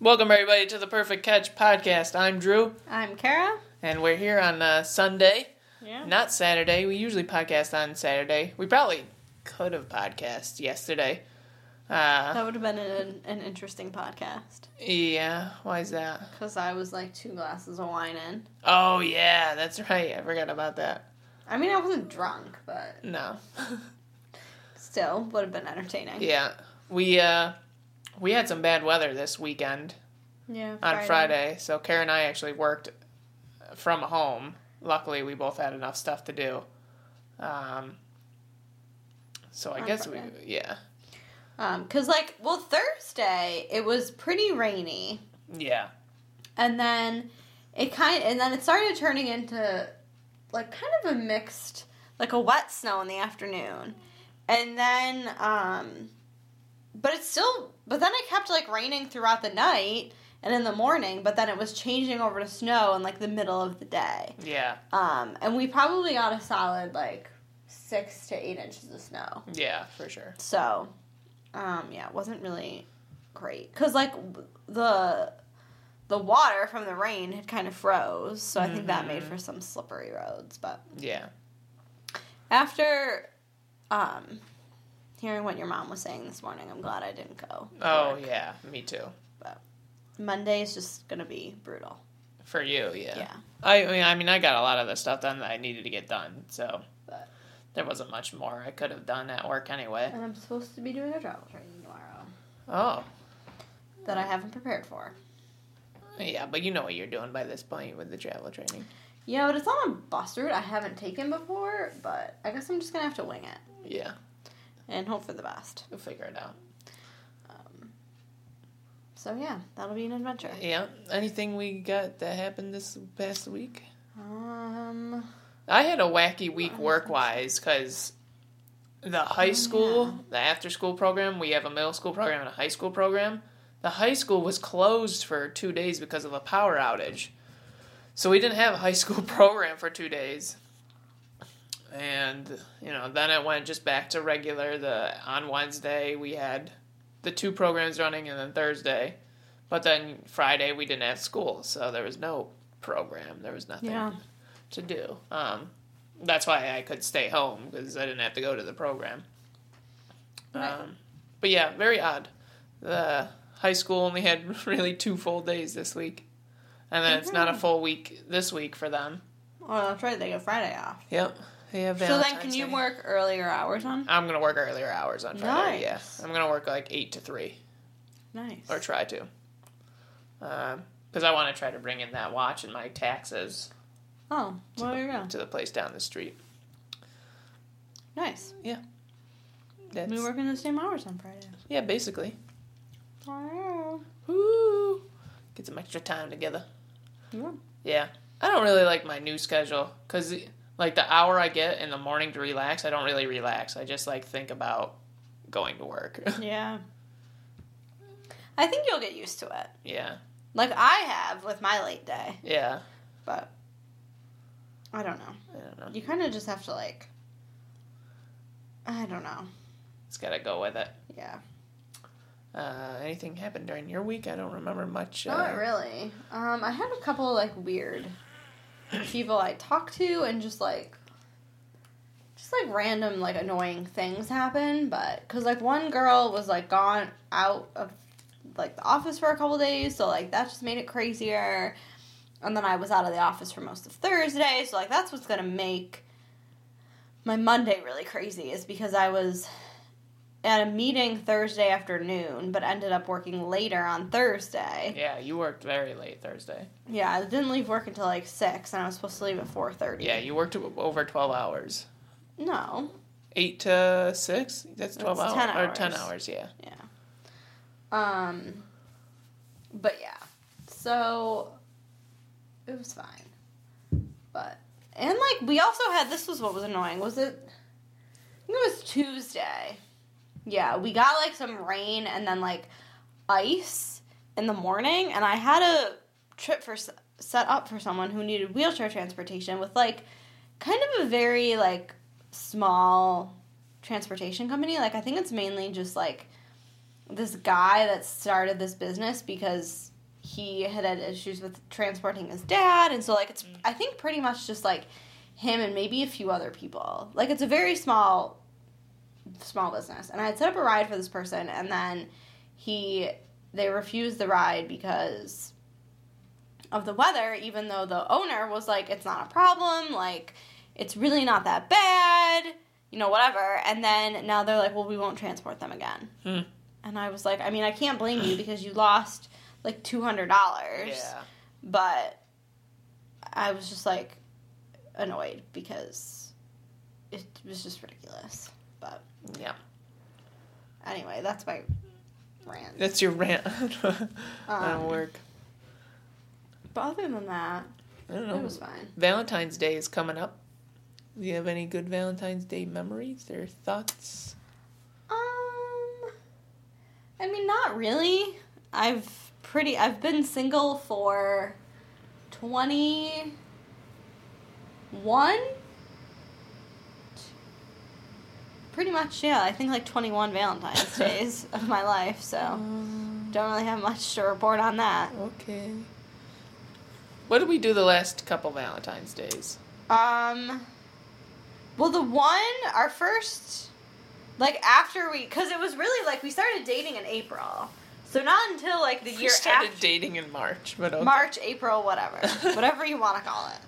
Welcome everybody to the Perfect Catch podcast. I'm Drew, I'm Kara. and we're here on uh, Sunday, Yeah. not Saturday. We usually podcast on Saturday. We probably could have podcast yesterday. Uh, That would have been an, an interesting podcast. yeah, why is that? Because I was like two glasses of wine in. Oh yeah, that's right. I forgot about that. I mean, I wasn't drunk, but No, still would have been entertaining. yeah, we uh, we had some bad weather this weekend Yeah. on Friday, so Kara and I actually worked from home. Luckily, we both had enough stuff to do. Um, so I On guess we, Friday. yeah, Um, cause like, well, Thursday it was pretty rainy, yeah, and then it kind, of, and then it started turning into like kind of a mixed, like a wet snow in the afternoon, and then, um, but it's still, but then it kept like raining throughout the night and in the morning, but then it was changing over to snow in like the middle of the day. yeah, Um, and we probably got a solid like six to eight inches of snow. yeah, for sure. So, um, yeah, it wasn't really great because like the the water from the rain had kind of froze, so I think that made Mhm. for some slippery roads. But Yeah, after um, hearing what your mom was saying this morning, I'm glad I didn't go. oh work. yeah, me too. But Monday is just gonna be brutal. For you, yeah. Yeah. I, mean, I mean, I got a lot of the stuff done that I needed to get done, so But- there wasn't much more I could have done at work anyway. And I'm supposed to be doing a travel training tomorrow Oh, that I haven't prepared for. yeah, but you know what you're doing by this point with the travel training. Yeah, but it's on a bus route I haven't taken before, but I guess I'm just gonna have to wing it Yeah, and hope for the best. we'll figure it out. Um, so yeah, that'll be an adventure. Yeah. Anything we got that happened this past week? Um, I had a wacky week work wise because the high Oh, school, yeah. the after school program, we have a middle school program and a high school program. The high school was closed for two days because of a power outage. So we didn't have a high school program for two days. And, you know, then it went just back to regular. The On Wednesday, we had the two programs running, and then Thursday. But then Friday, we didn't have school, so there was no program. There was nothing Yeah. to do. Um, that's why I could stay home because I didn't have to go to the program. Right. Um, but yeah, very odd. The high school only had really two full days this week, and then it's not a Mhm. full week this week for them. oh, that's right. They get Friday off. Yep, they have. so then, can you Day. work earlier hours on? I'm gonna work earlier hours on Friday. Nice. Yeah, I'm gonna work like eight to three, Nice. or try to. Uh, because I want to try to bring in that watch and my taxes Oh, well, there you go. to the place down the street. Nice. That's, We work in the same hours on Fridays. Yeah, basically. Oh, Woo! Get some extra time together. yeah. Yeah. I don't really like my new schedule because, like, the hour I get in the morning to relax, I don't really relax. I just, like, think about going to work. Yeah. I think you'll get used to it. yeah. Like I have with my late day, Yeah. but I don't know. I don't know. You kind of just have to like. I don't know. Just gotta go with it. Yeah. Uh, anything happened during your week? I don't remember much. Uh, Not really. Um, I had a couple like weird people I talk to, and just like, just like random like annoying things happen. But because like one girl was like gone out of like the office for a couple days, so like that just made it crazier. And then I was out of the office for most of Thursday, so like that's what's gonna make my Monday really crazy is because I was at a meeting Thursday afternoon, but ended up working later on Thursday. Yeah, you worked very late Thursday. Yeah, I didn't leave work until like six, and I was supposed to leave at four thirty. Yeah, you worked over 12 hours. No. 8 to 6? That's 12 That's hours. 10 Or 10 hours. Yeah. yeah. Um. But yeah, so it was fine. But and like we also had this was what was annoying was it? I think it was Tuesday. Yeah, we got like some rain and then like ice in the morning, and I had a trip for set up for someone who needed wheelchair transportation with like kind of a very like small transportation company. Like I think it's mainly just like this guy that started this business because he had had issues with transporting his dad, and so like it's mm. I think pretty much just like him and maybe a few other people. Like it's a very small small business. And I had set up a ride for this person and then he they refused the ride because of the weather even though the owner was like it's not a problem, like it's really not that bad, you know whatever. And then now they're like well we won't transport them again. Hmm. And I was like I mean I can't blame you because you lost like $200. Yeah. But I was just like annoyed because it was just ridiculous. But Yeah. anyway, that's my rant. That's your rant Um, work. But other than that, I don't know. it was fine. Valentine's Day is coming up. Do you have any good Valentine's Day memories or thoughts? Um, I mean, not really. I've pretty. I've been single for twenty one. Pretty much, yeah. I think like twenty one Valentine's days of my life. So don't really have much to report on that. Okay. What did we do the last couple Valentine's days? Um, well, the one, our first, like after we, because it was really like we started dating in April. So not until like the We year started after dating in March, but okay. March, April, whatever, whatever you want to call it.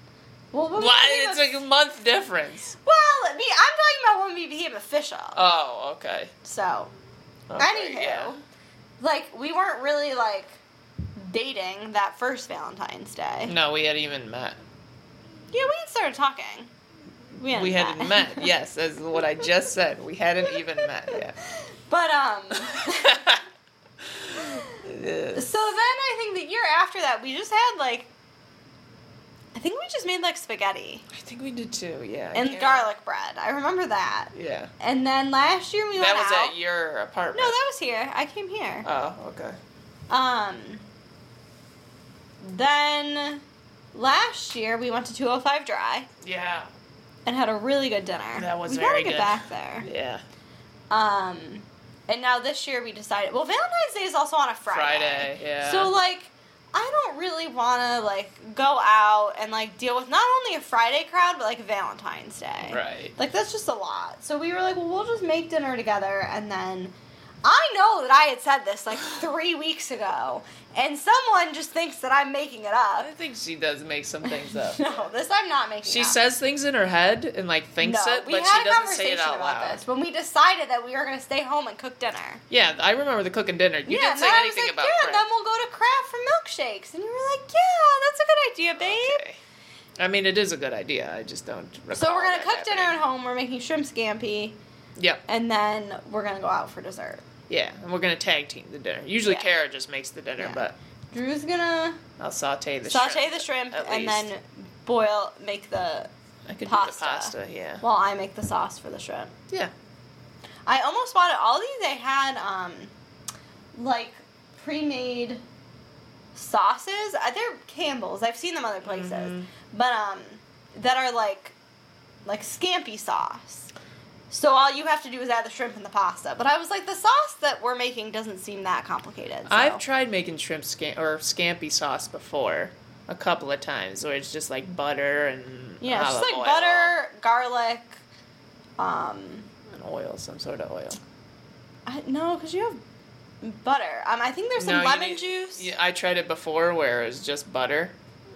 Well, when we Why? became It's like a month difference. well, me, I'm talking about when we became official. Oh, okay. so, okay anywho, yeah. like we weren't really like dating that first Valentine's Day. No, we hadn't even met. Yeah, we had started talking. We hadn't, We hadn't met. Yes, as what I just said. We hadn't even met yet. But um. So then I think the year after that we just had like think we just made like spaghetti I think we did too. Yeah. And can't- garlic bread. I remember that. Yeah. And then last year we That went out. That was out. at your apartment. no, that was here. I came here. Oh, okay. Um then last year we went to 205 Dry Yeah. and had a really good dinner. That was we very gotta get good. back there. Yeah. Um and now this year we decided well Valentine's Day is also on a Friday. Friday, yeah. So like I don't really want to like go out and like deal with not only a Friday crowd but like Valentine's Day. Right. Like that's just a lot. So we were like, well, we'll just make dinner together and then I know that I had said this like 3 weeks ago and someone just thinks that I'm making it up. I think she does make some things up. no, this I'm not making up. She up. says things in her head and like thinks no, it, but she doesn't say it out about loud. this when we decided that we were going to stay home and cook dinner. Yeah, I remember the cooking dinner. You yeah, didn't say anything like, about yeah, then we'll go to craft for milkshakes. And you were like, yeah, that's a good idea, babe. Okay. I mean, it is a good idea. I just don't. So we're gonna cook dinner at home. We're making shrimp scampi, Yep. and then we're gonna go out for dessert. Yeah, and we're gonna tag team the dinner. Usually, Yeah. Kara just makes the dinner, Yeah. but Drew's gonna I'll saute the saute shrimp, the shrimp and least. then boil, make the. I could pasta. do the pasta. Yeah. While I make the sauce for the shrimp. Yeah. I almost bought it. All these they had, um, like pre-made sauces. Uh, They're Campbell's. I've seen them other places, Mhm. but um, that are like, like scampi sauce. So all you have to do is add the shrimp and the pasta. But I was like, the sauce that we're making doesn't seem that complicated. So. I've tried making shrimp or scampi sauce before a couple of times, where it's just like butter and yeah, it's just like oil butter, garlic. Um, and oil, some sort of oil. I, no, because you have butter. Um, I think there's some No, lemon need- juice. Yeah, I tried it before where it was just butter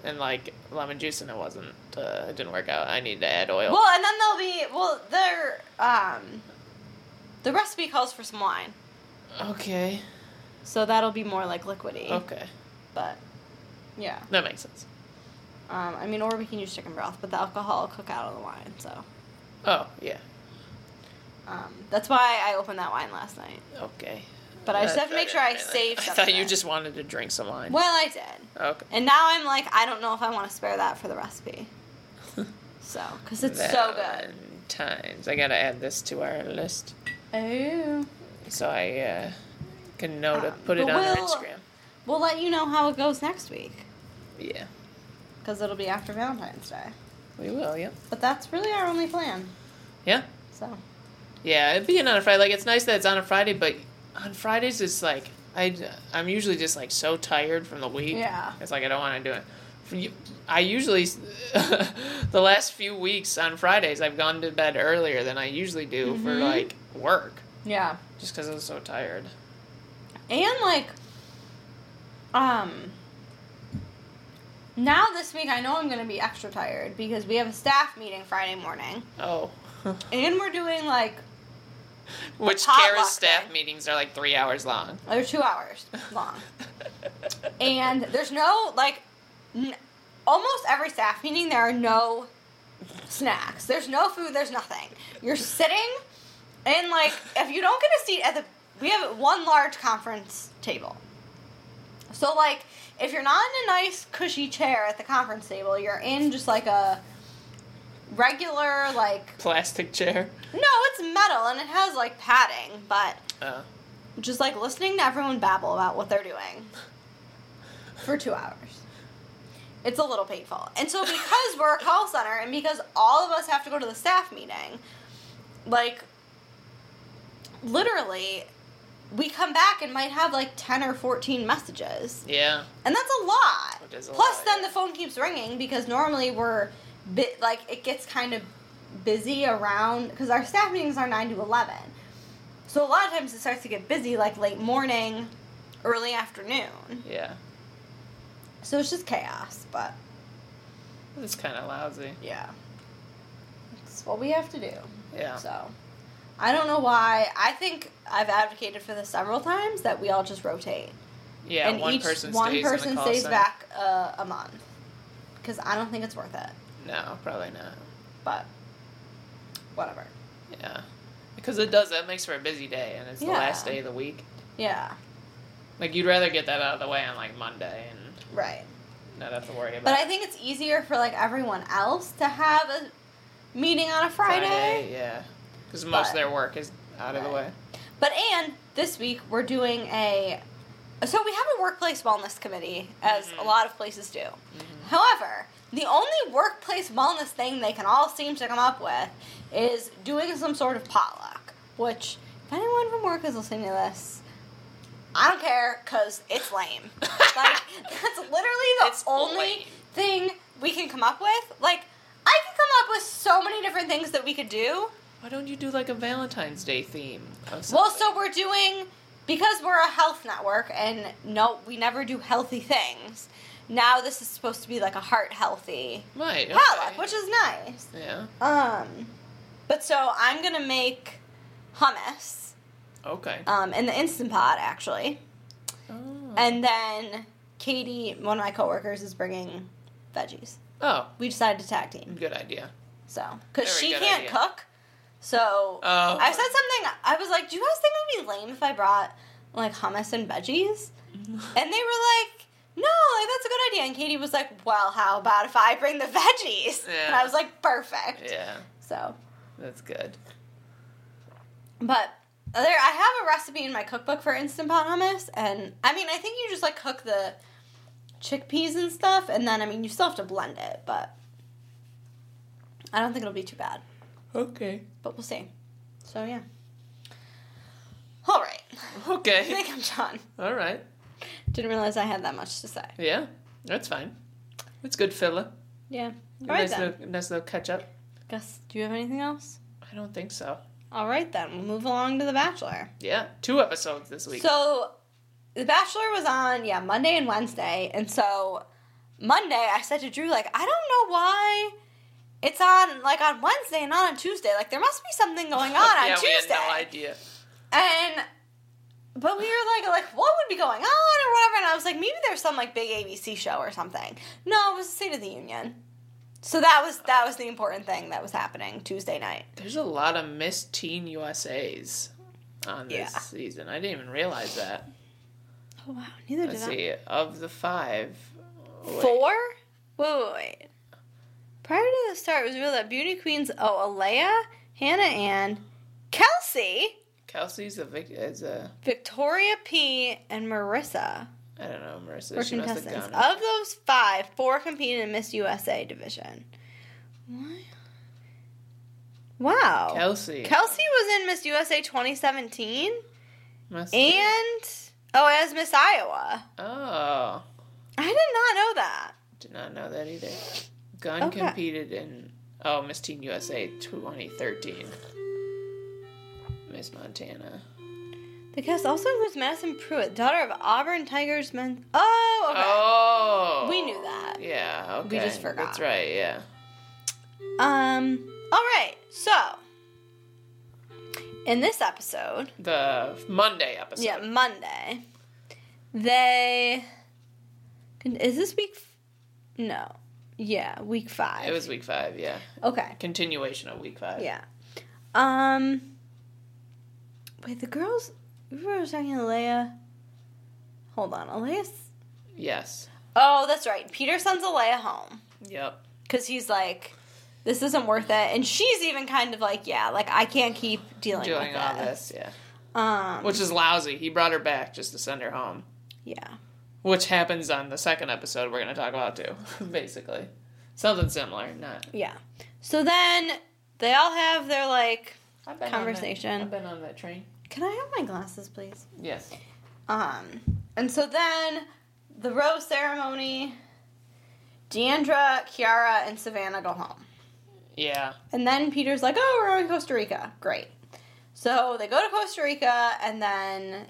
and like lemon juice, and it wasn't. Uh, it didn't work out. I need to add oil. Well, and then there'll be well, there um, the recipe calls for some wine, okay. so that'll be more like liquidy. Okay. But yeah, That makes sense. um, I mean, or we can use chicken broth, but the alcohol will cook out of the wine. So Oh yeah. um, that's why I opened that wine last night. Okay. But I just have to make sure I save I thought you just wanted to drink some wine. Well, I did, Okay. and now I'm like, I don't know if I want to spare that for the recipe. So, because it's so good. Times I gotta add this to our list Oh. so I uh, can know to Um, put it but on our we'll- Instagram. We'll let you know how it goes next week, Yeah, because it'll be after Valentine's Day. we will. Yep. But that's really our only plan. Yeah. So. Yeah, it being on a Friday, like it's nice that it's on a Friday, but on Fridays it's like I I'm usually just like so tired from the week. Yeah. It's like I don't want to do it. I usually the last few weeks on Fridays I've gone to bed earlier than I usually do for Mhm. like work Yeah. just because I was so tired. And like um now this week I know I'm gonna be extra tired because we have a staff meeting Friday morning. Oh. And we're doing like Which Kara's staff thing. meetings are like three hours long. they're two hours long. and there's no like n- almost every staff meeting there are no snacks. There's no food, there's nothing. You're sitting and like if you don't get a seat at the we have one large conference table. So like if you're not in a nice cushy chair at the conference table, you're in just like a regular like Plastic chair. no, it's metal and it has like padding, but Oh. just like listening to everyone babble about what they're doing for two hours. It's a little painful. And so, because we're a call center and because all of us have to go to the staff meeting, like, literally, we come back and might have like 10 or 14 messages. Yeah. And that's a lot. A Plus, lot, then yeah. the phone keeps ringing because normally we're bit like it gets kind of busy around because our staff meetings are nine to eleven. So a lot of times it starts to get busy like late morning, early afternoon. Yeah. So it's just chaos. But It's kind of lousy. yeah, it's what we have to do. Yeah. So I don't know why. I think I've advocated for this several times that we all just rotate. Yeah. and one each person one person in the call stays back uh, a month because I don't think it's worth it. No, probably not. But whatever. Yeah. Because it does. That makes for a busy day, and it's the last day of the week. Yeah. Like you'd rather get that out of the way on like Monday and Right. not have to worry about. But I think it's easier for like everyone else to have a meeting on a Friday. Friday yeah. Because most of their work is out of the way. But and this week we're doing a so we have a workplace wellness committee as Mhm. a lot of places do. Mhm. However, the only workplace wellness thing they can all seem to come up with is doing some sort of potluck. Which, if anyone from work is listening to this, I don't care because it's lame. like that's literally the It's only lame. thing we can come up with. Like I can come up with so many different things that we could do. Why don't you do like a Valentine's Day theme? Well, so we're doing because we're a health network, and no, we never do healthy things. Now this is supposed to be like a heart healthy right. potluck, which is nice. yeah. Um, but so I'm gonna make hummus Okay. um, in the instant pot actually, Oh. and then Katie, one of my coworkers, is bringing veggies. oh, We decided to tag team, good idea. so because she can't idea. cook, so Oh. I said something. I was like, "Do you guys think it would be lame if I brought like hummus and veggies?" And they were like, "No, like that's a good idea." And Katie was like, "Well, how about if I bring the veggies?" Yeah. And I was like, "Perfect." yeah, So, that's good. but there, I have a recipe in my cookbook for instant pot hummus, and I mean, I think you just like cook the chickpeas and stuff, and then I mean, you still have to blend it, but I don't think it'll be too bad. Okay. But we'll see. So yeah. All right. Okay. I think I'm done. All right. Didn't realize I had that much to say. Yeah, that's fine. It's good filler. Yeah. All right nice, then. little, nice little catch up. Gus, do you have anything else? I don't think so. All right then. We'll move along to The Bachelor. Yeah, two episodes this week. So, The Bachelor was on yeah Monday and Wednesday, and so Monday I said to Drew like I don't know why it's on like on Wednesday and not on Tuesday. Like there must be something going on on Tuesday. yeah, we had no idea. And but we were like, like what would be going on or whatever, and I was like, maybe there's some like big ABC show or something. No, it was the State of the Union. So that was that was the important thing that was happening Tuesday night. There's a lot of Miss Teen USA's on this Yeah. season. I didn't even realize that. Oh wow, neither Let's did I. see. Of the five, wait. Four? Wait, wait, wait. Prior to the start, it was revealed that beauty queens oh Alayah, Hannah Ann, Kelsey, Kelsey's a vic- is a Victoria P, and Marissa I don't know Marissa. were she must have contestants. Of those five, four competed in Miss USA division. What? Wow. Kelsey. Kelsey was in Miss USA 2017, Must be. and oh, as Miss Iowa. Oh, I did not know that. did not know that either. Gunn Okay. competed in oh Miss Teen USA 2013. Miss Montana. The cast also includes Madison Prewett, daughter of Auburn Tigers men. Oh, okay. Oh, We knew that. Yeah, okay. We just forgot. That's right. Yeah. Um. All right. So, in this episode, The Monday episode. yeah, Monday, they. Is this week? f- No. Yeah, week five. It was week five. Yeah. okay. Continuation of week five. Yeah. Um. Wait, the girls. We were talking to Leia. Hold on, Alayah's. Yes. Oh, that's right. Peter sends Alayah home Yep. because he's like, "This isn't worth it," and she's even kind of like, "Yeah, like I can't keep dealing, Doing with all this." this. Yeah. Um. Which is lousy. He brought her back just to send her home. yeah. Which happens on the second episode we're going to talk about too, basically. Something similar, not. Yeah. So then they all have their like. I've been Conversation. I've been on that train. Can I have my glasses, please? Yes. Um, and so then the rose ceremony, Deandra, Kiara, and Savannah go home. Yeah. And then Peter's like, oh, we're going to Costa Rica. Great. So they go to Costa Rica, and then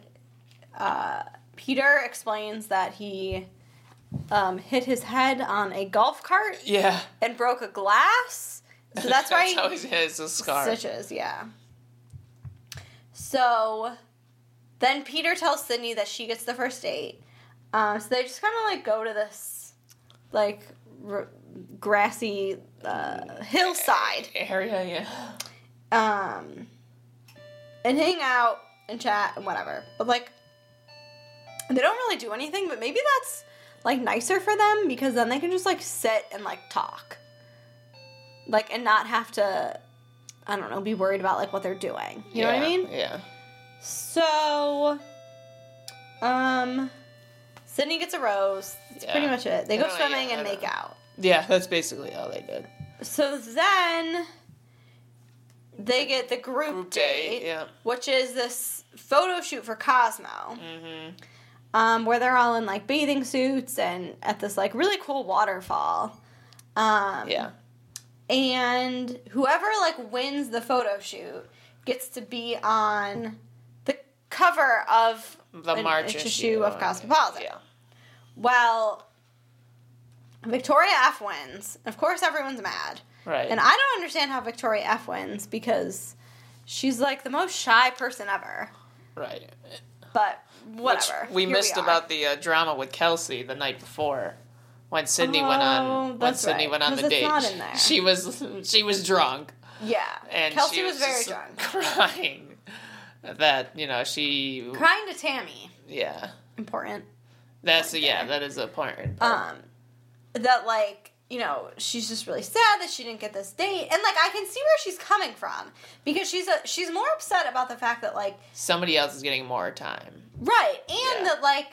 uh, Peter explains that he um, hit his head on a golf cart Yeah. and broke a glass. So that's why how he has a scar. Stitches, yeah. So then Peter tells Sydney that she gets the first date. Um, so they just kind of like go to this like r- grassy uh, hillside Area, yeah. um, and hang out and chat and whatever. But like, they don't really do anything. But maybe that's like nicer for them because then they can just like sit and like talk, like and not have to, I don't know, be worried about like what they're doing. You know what I mean? Yeah. So, um, Sydney gets a rose. That's Yeah. pretty much it. They go Oh, yeah, swimming and make know. out. Yeah, that's basically all they did. So then they get the group, Group date, date, yeah. which is this photo shoot for Cosmo, Mm-hmm. um, where they're all in like bathing suits and at this like really cool waterfall. Um, Yeah. And whoever like wins the photo shoot gets to be on the cover of The March issue issue of Cosmopolitan. Yeah. Well, Victoria F wins. Of course, everyone's mad. Right. And I don't understand how Victoria F wins because she's like the most shy person ever. right. But Which whatever. we Here missed are. about the uh, drama with Kelsey the night before. When Sydney went on, Oh, when Sydney right, went on the date, not in there. she was she was drunk, Yeah. and Kelsey she was, very drunk. crying. That you know she, Crying to Tammy. yeah, Important. that's yeah, there. that is a important. part. Um that like, you know, she's just really sad that she didn't get this date. And like I can see where she's coming from. Because she's a she's more upset about the fact that like Somebody else is getting more time. Right, and Yeah. that like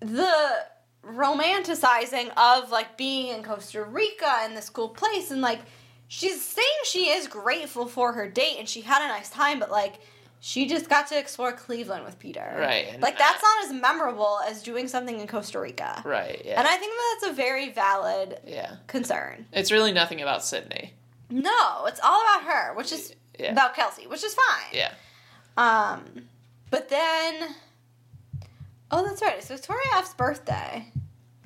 the romanticizing of like being in Costa Rica and this cool place and like she's saying she is grateful for her date and she had a nice time, but like she just got to explore Cleveland with Peter. Right, Like that's not as memorable as doing something in Costa Rica. Right. Yeah. And I think that that's a very valid yeah. concern. It's really nothing about Sydney. No, it's all about her, which is Yeah. about Kelsey, which is fine. Yeah. Um, but then, oh, that's right. It's Victoria F's birthday.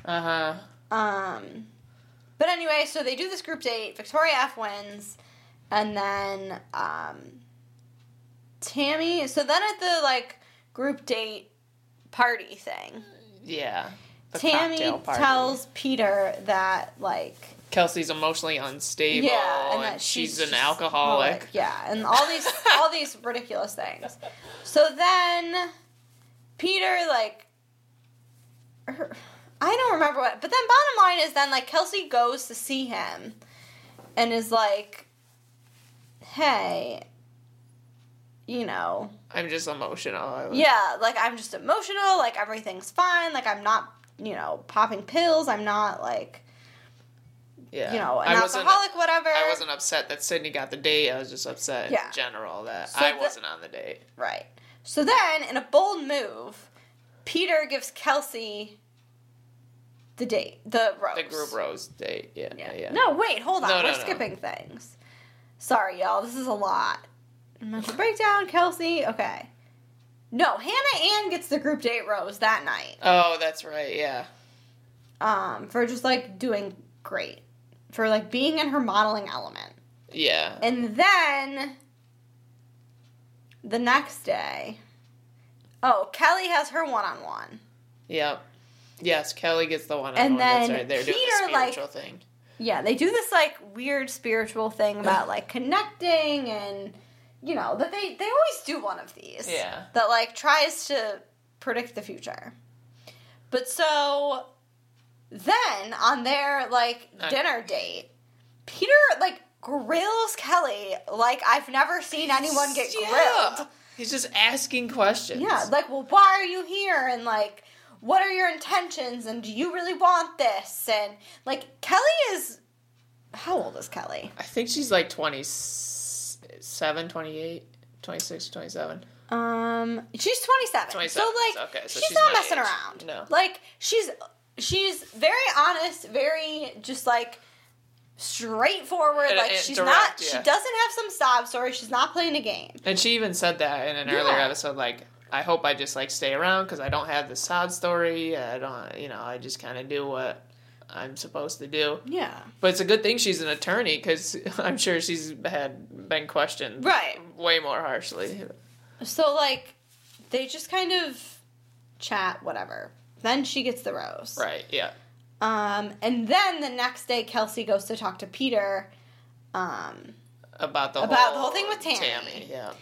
Uh huh. Um, but anyway, so they do this group date. Victoria F wins, and then um, Tammy. So then at the like group date party thing, Yeah. Tammy tells Peter that like Kelsey's emotionally unstable. yeah, and, that she's, just an alcoholic. Yeah, and all these all these ridiculous things. So then Peter like her, I don't remember what, but then bottom line is then like Kelsey goes to see him and is like, "Hey, you know, I'm just emotional. yeah, like I'm just emotional, like everything's fine, like I'm not, you know, popping pills, I'm not like, Yeah. you know, an I alcoholic, whatever." I wasn't upset that Sydney got the date. I was just upset Yeah. in general that So I the- wasn't on the date. Right. So then, in a bold move, Peter gives Kelsey the date, the rose. The group rose date. Yeah. Yeah. yeah. No, wait, hold on. No, We're no, no. skipping things. Sorry, y'all. This is a lot. Mental breakdown, Kelsey. Okay. No, Hannah Ann gets the group date rose that night. Oh, that's right. Yeah. Um, for just like doing great. For like being in her modeling element. Yeah. And then the next day. Oh, Kelly has her one on one. Yep. Yes, Kelly gets the one on one. That's then right. They're doing Peter, the like- thing. Yeah, they do this like weird spiritual thing about like connecting and you know, that they they always do one of these. Yeah. That like tries to predict the future. But so then on their like dinner date, Peter like grills Kelly like I've never seen anyone get Yeah. grilled. He's just asking questions. Yeah, like, well, why are you here? And like, what are your intentions? And do you really want this? And like, Kelly is. How old is Kelly? I think she's like 27, 28, 26, 27. Um, she's twenty seven. 27, So like, okay, so she's, she's not messing age. around. No. like she's she's very honest, very just like straightforward. And- like and she's direct, not. She doesn't have some sob story. She's not playing a game. And she even said that in an earlier episode, like, I hope I just like stay around because I don't have the sad story. I don't, you know, I just kind of do what I'm supposed to do. Yeah. But it's a good thing she's an attorney because I'm sure she's had been questioned Right. way more harshly. So like, they just kind of chat, whatever. Then she gets the rose. Right? Yeah. Um, and then the next day, Kelsey goes to talk to Peter. Um, About the About whole, the whole thing with Tammy. Yeah.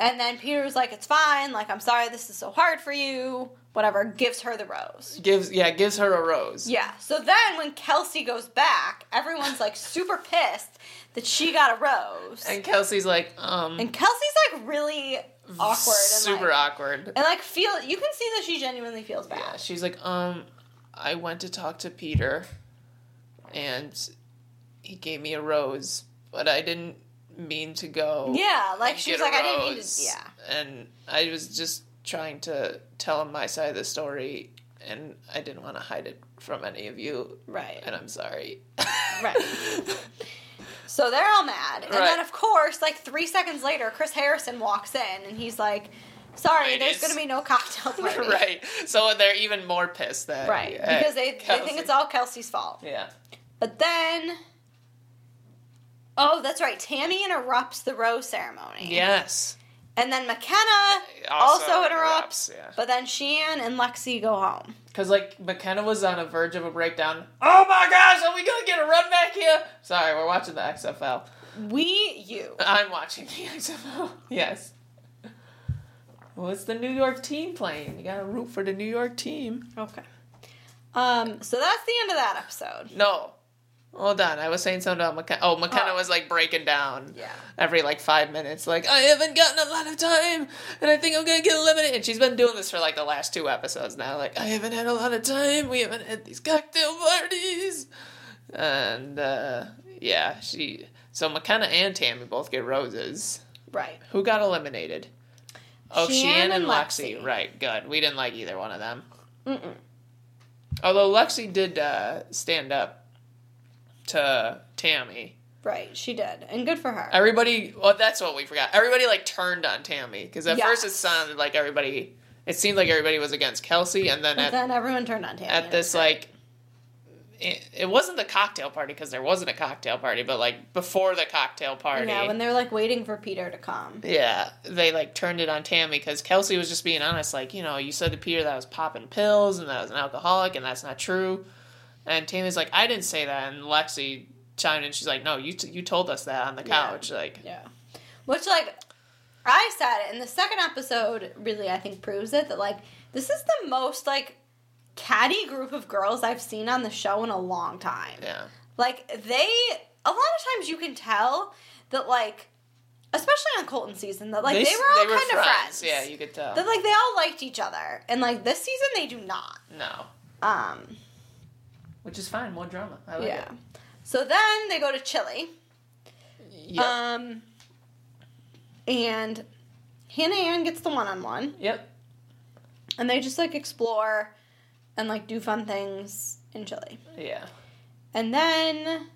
and then Peter was like, "It's fine. Like, I'm sorry this is so hard for you. Whatever." Gives her the rose. Gives yeah gives her a rose. Yeah. So then when Kelsey goes back, everyone's like super pissed that she got a rose. And Kelsey's like, um, And Kelsey's like really awkward and super like, awkward. and like feel you can see that she genuinely feels bad. Yeah, she's like, um, I went to talk to Peter, and he gave me a rose, but I didn't mean to go. Yeah, like she was like, I didn't mean to. Yeah. and I was just trying to tell him my side of the story, and I didn't want to hide it from any of you, Right. and I'm sorry. Right. So they're all mad. And Right. then, of course, like three seconds later, Chris Harrison walks in and he's like, Sorry, there's going to be no cocktail party. right. So they're even more pissed that Right. Because they, they think it's all Kelsey's fault. yeah. But then. Oh, that's right. Tammy interrupts the rose ceremony. Yes. And then McKenna also, interrupts. Yeah. But then Shan and Lexi go home. Because, like, McKenna was on a verge of a breakdown. Oh my gosh, are we going to get a run back here? Sorry, we're watching the XFL. We, you. I'm watching the XFL. Yes. Well, it's the New York team playing. You gotta root for the New York team. Okay. Um, so that's the end of that episode. No. Hold on, I was saying something about McKenna. Oh, McKenna Oh. was like breaking down Yeah. every like five minutes, like, I haven't gotten a lot of time, and I think I'm gonna get eliminated. And she's been doing this for like the last two episodes now. Like, I haven't had a lot of time, we haven't had these cocktail parties. And, uh, yeah, she. So McKenna and Tammy both get roses. Right. Who got eliminated? Oh, Shan and and Lexi. Lexi. Right, good. We didn't like either one of them. Mm-mm. Although Lexi did uh, stand up to Tammy. Right. She did. And good for her. Everybody, well, that's what we forgot. Everybody like turned on Tammy because at first it sounded like everybody. It seemed like everybody was against Kelsey, and then at, then everyone turned on Tammy. at this like. It, it wasn't the cocktail party because there wasn't a cocktail party, but like before the cocktail party. Yeah, when they're like waiting for Peter to come. Yeah, they like turned it on Tammy because Kelsey was just being honest. Like, you know, you said to Peter that I was popping pills and that I was an alcoholic, and that's not true. And Tammy's like, I didn't say that. And Lexi chimed in. She's like, No, you t- you told us that on the Yeah. couch. Like, Yeah. Which like I said it in the second episode really I think proves it that like this is the most like catty group of girls I've seen on the show in a long time. yeah, Like they a lot of times you can tell that like especially on Colton season that like they, s- were all kind of friends. Yeah, you could tell. That like they all liked each other. And like this season they do not. no, Um which is fine. More drama. I like it. yeah. So then they go to Chile. Yep. Um, and Hannah Ann gets the one on one, Yep. and they just like explore and like do fun things in Chile. Yeah. And then,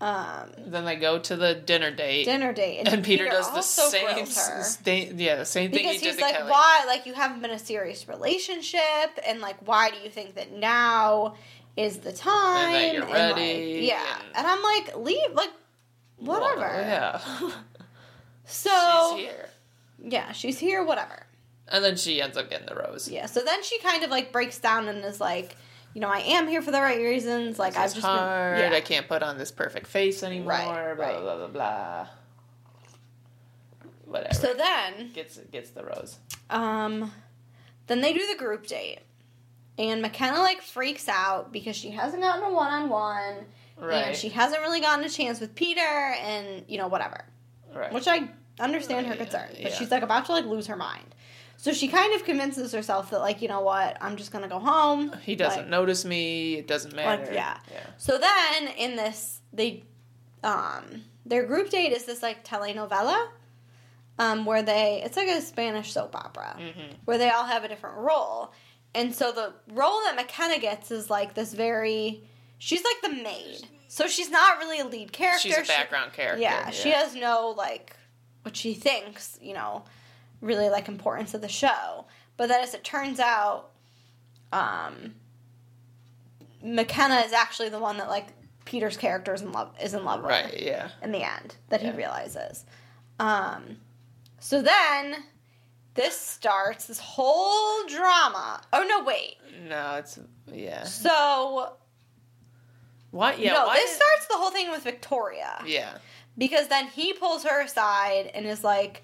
um, Then they go to the dinner date. dinner date, and Peter, does the same, her. yeah, the same thing because he he's like, Kelly. why? Like, you haven't been a serious relationship, and like, why do you think that now is the time? that you're like, ready, yeah, and- and I'm like, leave, like, whatever. Well, yeah. So She's here. yeah, she's here, whatever. And then she ends up getting the rose. Yeah. So then she kind of like breaks down and is like, you know, I am here for the right reasons. Like, I've just hard. been, yeah. I can't put on this perfect face anymore. Right, blah, right. blah blah blah. Whatever. So then, gets gets the rose. um, then they do the group date, and McKenna like freaks out because she hasn't gotten a one on one. Right. And she hasn't really gotten a chance with Peter, and you know whatever. right. Which I understand her concern, but yeah. she's like about to like lose her mind. So she kind of convinces herself that like you know what, I'm just gonna go home. he doesn't Like, notice me. It doesn't matter. yeah. Yeah. So then in this, they, um, their group date is this like telenovela, um, where they it's like a Spanish soap opera hmm where they all have a different role, and so the role that McKenna gets is like this very, she's like the maid, so she's not really a lead character. She's a She- background character. yeah, she has no like what she thinks, you know, really like importance of the show. But then as it turns out, um McKenna is actually the one that like Peter's character is in love is in love with Right. Yeah. in the end that Yeah. he realizes. Um so then this starts this whole drama. Oh no, wait. No, it's yeah. So What? Yeah. no, why this did- starts the whole thing with Victoria. Yeah. because then he pulls her aside and is like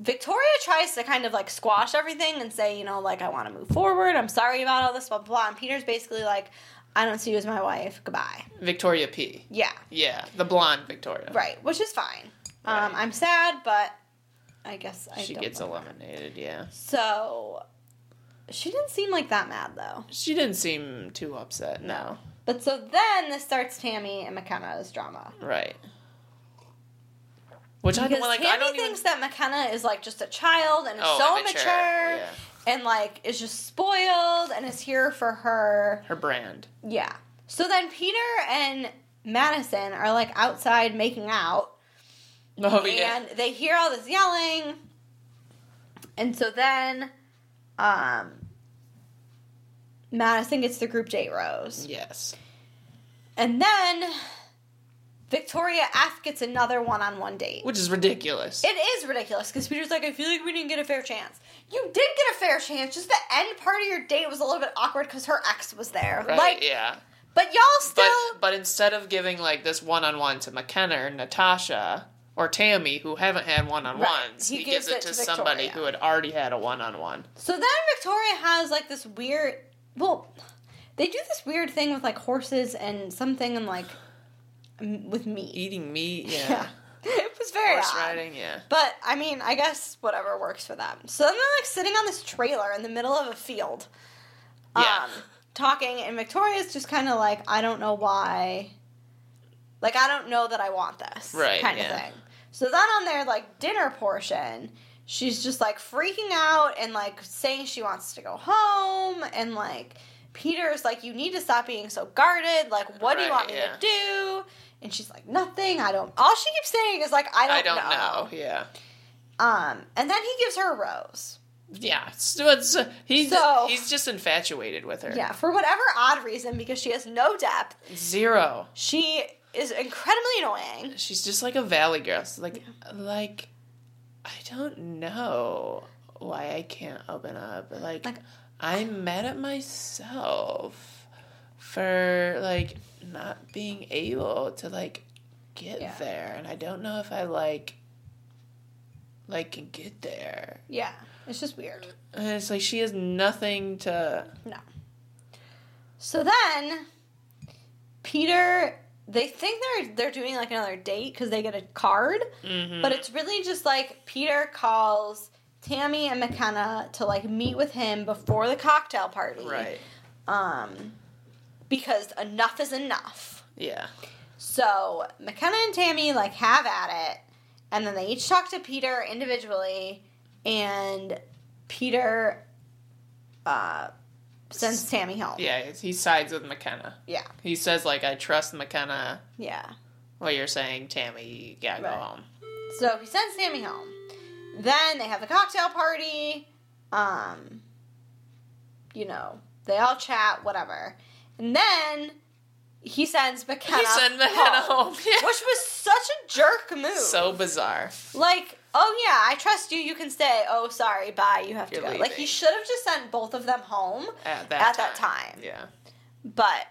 Victoria tries to kind of like squash everything and say, you know, like I want to move forward. I'm sorry about all this, blah blah. blah. And Peter's basically like, I don't see you as my wife. Goodbye. Victoria P. Yeah, Yeah, the blonde Victoria. right. Which is fine. Um, I'm sad, but I guess I She gets eliminated. Yeah. So she didn't seem like that mad though. She didn't seem too upset. No. But so then this starts Tammy and McKenna's drama. Right. Which I Because don't like. Tammy I don't even. thinks that McKenna is like just a child and is Oh, so immature, mature. yeah. and like is just spoiled and is here for her. Her brand. Yeah. So then Peter and Madison are like outside making out Oh yeah. and they hear all this yelling. And so then um Madison gets the group date rose. Yes. And then Victoria F gets another one-on-one date. Which is ridiculous. It is ridiculous because Peter's like, I feel like we didn't get a fair chance. You did get a fair chance. Just the end part of your date was a little bit awkward because her ex was there. right. Like, yeah. but y'all still. But but instead of giving like this one on one to McKenna or Natasha or Tammy who haven't had one on ones, He he, gives gives, it, to, to somebody who had already had a one on one. so then Victoria has like this weird. Well, they do this weird thing with like horses and something and like with meat. Eating meat, yeah. Yeah. it was very Horse odd. riding, yeah. But I mean, I guess whatever works for them. So then they're like sitting on this trailer in the middle of a field, Yeah. um, talking, and Victoria's just kind of like, I don't know why. Like I don't know that I want this, Right, Kind yeah. of thing. So then on their like dinner portion, she's just like freaking out and like saying she wants to go home, and like Peter's like, you need to stop being so guarded. Like, what do you Right, want me yeah. to do? And she's like, nothing. I don't. All she keeps saying is like, I don't, I don't know. Yeah. um, and then he gives her a rose. Yeah. So it's, uh, he's So- he's just infatuated with her. Yeah, for whatever odd reason, because she has no depth. Zero. She is incredibly annoying. She's just like a valley girl. So, like like I don't know why I can't open up. Like, Like- I'm mad at myself for like not being able to like get Yeah. there and I don't know if I like like can get there. Yeah, it's just weird. And it's like she has nothing to No. So then, Peter, they think they're they're doing like another date because they get a card, Mhm. but it's really just like Peter calls Tammy and McKenna to like meet with him before the cocktail party, right. Um, because enough is enough. Yeah. So McKenna and Tammy like have at it, and then they each talk to Peter individually, and Peter uh, sends Tammy home. Yeah, he sides with McKenna. Yeah. He says like, "I trust McKenna." Yeah. Well, you're saying Tammy, you gotta Right. go home. So he sends Tammy home. Then they have the cocktail party. Um, you know, they all chat, whatever. And then he sends McKenna. he sent McKenna home. Yeah. Which was such a jerk move. So bizarre. like, oh yeah, I trust you. You can stay. Oh, sorry, bye. You have to You're go. Like he should have just sent both of them home. At that At that time. time. Yeah. But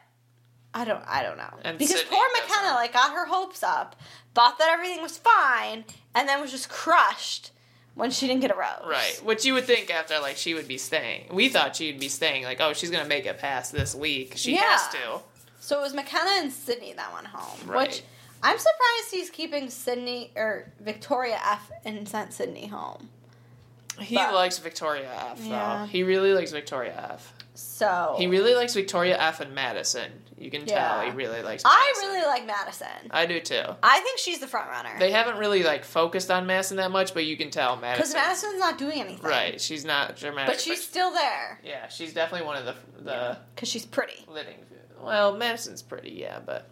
I don't. I don't know And because Sydney poor doesn't. McKenna like got her hopes up, thought that everything was fine, and then was just crushed when she didn't get a rose. Right. Which you would think after like she would be staying. We thought she'd be staying. Like, oh, she's gonna make it past this week. She Yeah. has to. So it was McKenna and Sydney that went home. Right. Which I'm surprised he's keeping Sydney or Victoria F and sent Sydney home. He But- likes Victoria F though. Yeah. He really likes Victoria F. So He really likes Victoria F and Madison. You can tell he really likes. Madison. I really like Madison. I do too. I think she's the front runner. They haven't really like focused on Madison that much, but you can tell Madison Because Madison's not doing anything. Right. She's not dramatic. But she's still there. yeah, she's definitely one of the the Because she's pretty. living. Well, Madison's pretty, yeah, but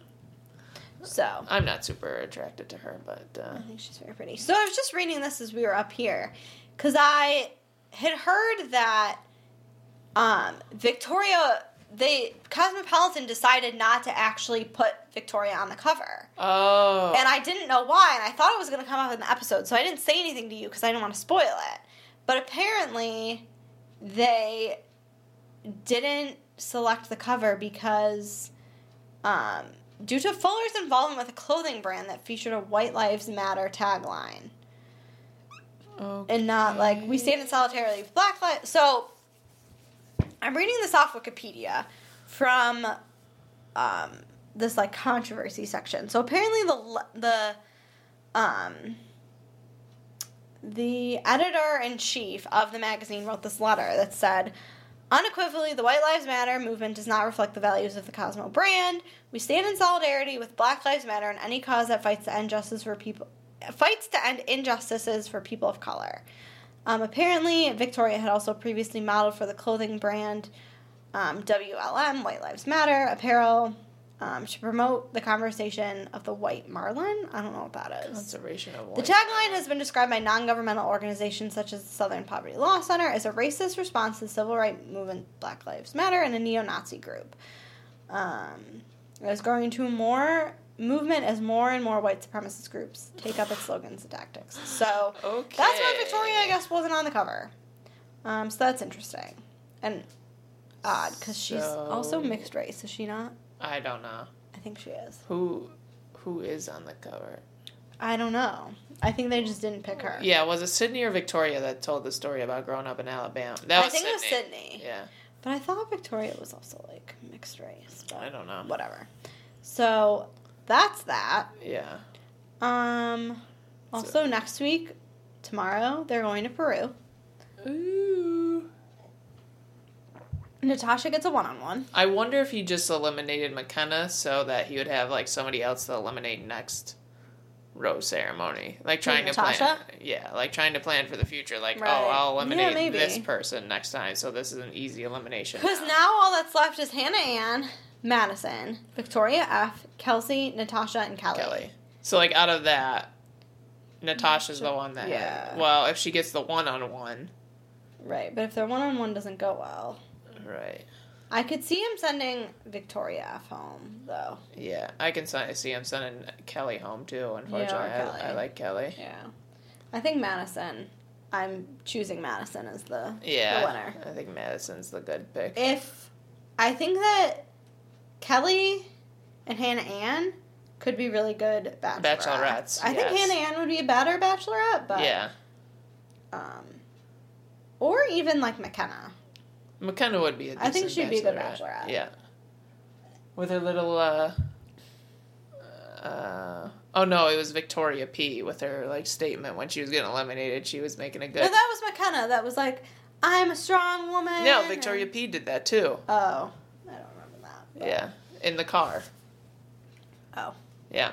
So I'm not super attracted to her. But uh, I think she's very pretty. So I was just reading this as we were up here, because I had heard that um, Victoria, they Cosmopolitan decided not to actually put Victoria on the cover, oh, and I didn't know why, and I thought it was going to come up in the episode, so I didn't say anything to you because I didn't want to spoil it. But apparently, they didn't select the cover because. Um, due to Fuller's involvement with a clothing brand that featured a White Lives Matter tagline. And not like, we stand in solidarity with Black Lives. So, I'm reading this off Wikipedia from um, this like controversy section. So, apparently, the, the, um, the editor in chief of the magazine wrote this letter that said, Unequivocally, the White Lives Matter movement does not reflect the values of the Cosmo brand. We stand in solidarity with Black Lives Matter and any cause that fights to end justice for people fights to end injustices for people of color. Um, apparently, Victoria had also previously modeled for the clothing brand um, WLM, White Lives Matter apparel, um, to promote the conversation of the white marlin. I don't know what that is. conservation of white. The tagline has been described by non governmental organizations such as the Southern Poverty Law Center as a racist response to the civil rights movement Black Lives Matter and a neo Nazi group. Um, was growing to more movement as more and more white supremacist groups take up its slogans and tactics. So Okay. that's why Victoria, I guess, wasn't on the cover. Um, so that's interesting and odd because she's also mixed race, is she not? I don't know I think she is. who who is on the cover. I don't know. I think they just didn't pick her. Yeah, was it Sydney or Victoria that told the story about growing up in Alabama? That I was think Sydney. it was Sydney. Yeah, But I thought Victoria was also like mixed race. But I don't know. Whatever. So that's that. Yeah. Um. Also, next week, tomorrow, they're going to Peru. Ooh. Natasha gets a one-on-one. I wonder if he just eliminated McKenna so that he would have like somebody else to eliminate next rose ceremony, like trying to plan. Yeah, like trying to plan for the future. Like, Right. oh, I'll eliminate maybe. this person next time, so this is an easy elimination. Because now all that's left is Hannah Ann, Madison, Victoria F, Kelsey, Natasha, and Kelly. Kelly. So like out of that, Natasha's the one that. Yeah. Well, if she gets the one on one, Right, but if their one-on-one doesn't go well, right? I could see him sending Victoria F home though. Yeah, I can see him sending Kelly home too. Unfortunately, Kelly. I, I like Kelly. Yeah, I think Madison. I'm choosing Madison as the Yeah, the winner. I think Madison's the good pick. If I think that Kelly and Hannah Ann could be really good bachelorettes. Bachelorettes, I think. Hannah Ann would be a better bachelorette, but yeah, um, or even like McKenna. McKenna would be a I think she'd be a good bachelorette. bachelorette. Yeah, with her little. uh uh, oh no, it was Victoria P with her like statement when she was getting eliminated. She was making a good. No, that was McKenna. That was like, I'm a strong woman. no, Victoria and- P did that too. Oh, I don't remember that. But- Yeah, in the car. Oh. Yeah.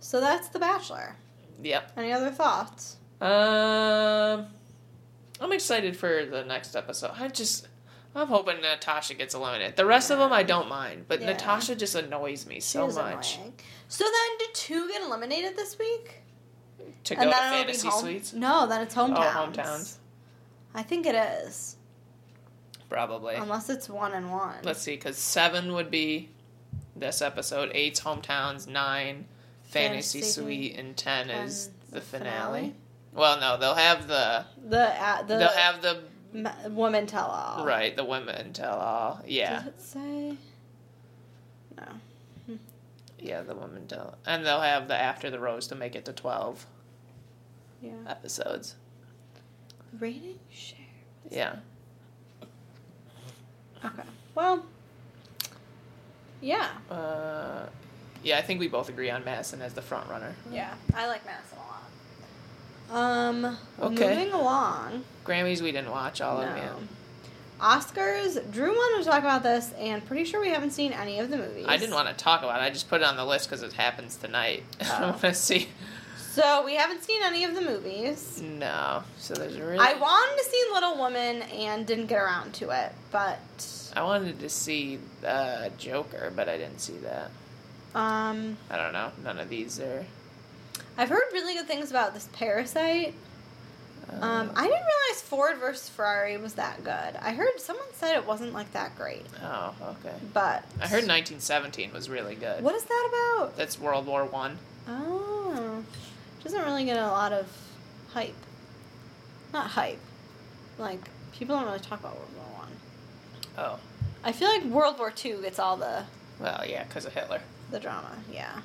So that's The Bachelor. Yep. Any other thoughts? Um. I'm excited for the next episode. I just, I'm hoping Natasha gets eliminated. The rest of them I don't mind, but Yeah. Natasha just annoys me so much. annoying. So then, did two get eliminated this week? To go to fantasy suites. No, then it's hometowns. Oh, hometowns. I think it is, Probably. unless it's one and one. Let's see, because seven would be this episode, eight's hometowns, nine fantasy, Fantasy suite, and ten is the finale. finale? Well, no, they'll have the, the uh, the they'll have the ma- woman tell all. right the women tell all. Yeah, Does it say? No. yeah, the women tell, and they'll have the after the rose to make it to twelve Yeah. episodes. Rating share. Yeah, Okay. Well. Yeah. uh, yeah, I think we both agree on Madison as the front runner. Yeah. I like Madison a lot. Um. Okay. Moving along. Grammys we didn't watch all of them Oscars. Drew wanted to talk about this, and pretty sure we haven't seen any of the movies. I didn't want to talk about it. I just put it on the list because it happens tonight. I Oh. want to see. So we haven't seen any of the movies. No, so there's really. I wanted to see Little Woman and didn't get around to it, but I wanted to see uh, Joker, but I didn't see that. um, I don't know. None of these are. I've heard really good things about this Parasite. Uh, Um, I didn't realize Ford versus Ferrari was that good. I heard someone said it wasn't like that great, oh, okay. but I heard 1917 was really good. What is that about? That's World War One. Oh, doesn't really get a lot of hype. Not hype, like people don't really talk about World War One. Oh, I. feel like World War Two gets all the well, yeah, because of Hitler. the drama. Yeah,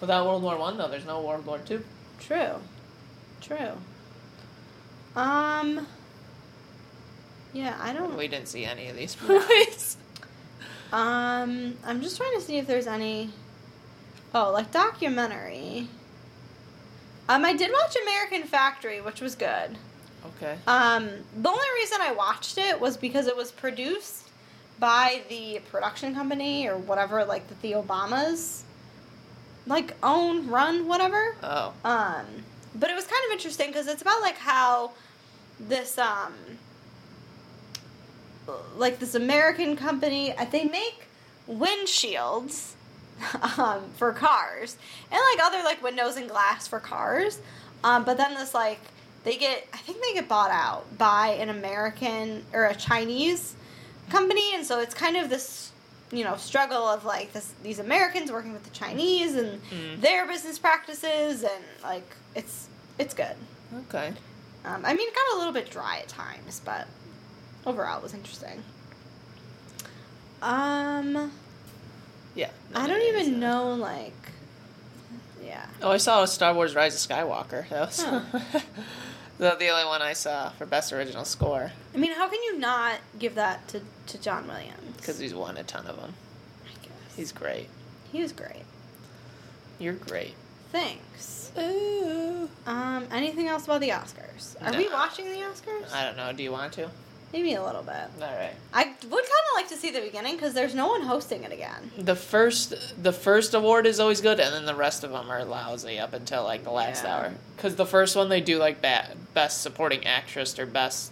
Without World War One, though, there's no World War Two. true, true. Um. Yeah, I don't. We didn't see any of these No. movies. Um, I'm just trying to see if there's any. Oh, like documentary. Um, I did watch American Factory, which was good. okay. Um, the only reason I watched it was because it was produced by the production company or whatever, like that the Obamas, like own, run, whatever. Oh, Um, but it was kind of interesting because it's about like how this um like this American company uh, they make windshields um, for cars and like other like windows and glass for cars. Um, but then this like they get I think they get bought out by an American or a Chinese company and so it's kind of this you know struggle of like this these Americans working with the Chinese and Mm. their business practices and like it's it's good. okay. Um, I mean, it got a little bit dry at times, but overall it was interesting. Um, Yeah. I don't even know like, yeah. Oh, I saw Star Wars: Rise of Skywalker. That was Huh. the, the only one I saw for best original score I mean, how can you not give that to to John Williams? because he's won a ton of them. I guess He's great. he was great. You're great. Thanks. Ooh. Um, anything else about the Oscars? Are we watching the Oscars? I don't know. Do you want to? Maybe a little bit. All right. I would kind of like to see the beginning because there's no one hosting it again. The first, the first award is always good, and then the rest of them are lousy up until like the last Yeah. hour. Because the first one they do like best supporting actress or best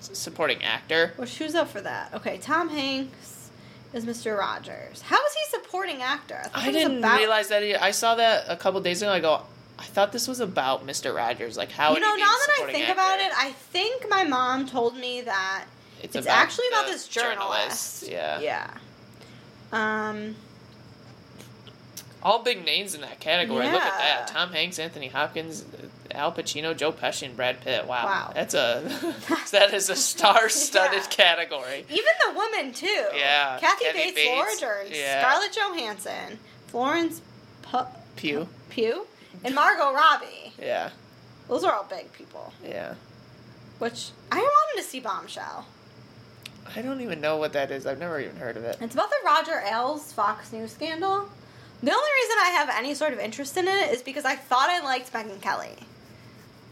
supporting actor. Which who's up for that? Okay, Tom Hanks is Mr. Rogers. How is he supporting actor? I it didn't about- realize that. Either. I saw that a couple days ago. I go, I thought this was about Mr. Rogers. Like how? You know, now that I think actor? about it, I think my mom told me that it's, actually about this journalist. Yeah. Yeah. Um. All big names in that category. Look at that: Tom Hanks, Anthony Hopkins, Al Pacino, Joe Pesci, and Brad Pitt. Wow, Wow. that's a that is a star-studded Yeah. category. Even the women too. Yeah, Kathy, Kathy Bates, Laura Dern, yeah. Scarlett Johansson, Florence Pu- Pew. Pugh, and Margot Robbie. Yeah, Those are all big people. yeah. Which I wanted to see Bombshell. I don't even know what that is. I've never even heard of it. It's about the Roger Ailes Fox News scandal. The only reason I have any sort of interest in it is because I thought I liked Megyn Kelly.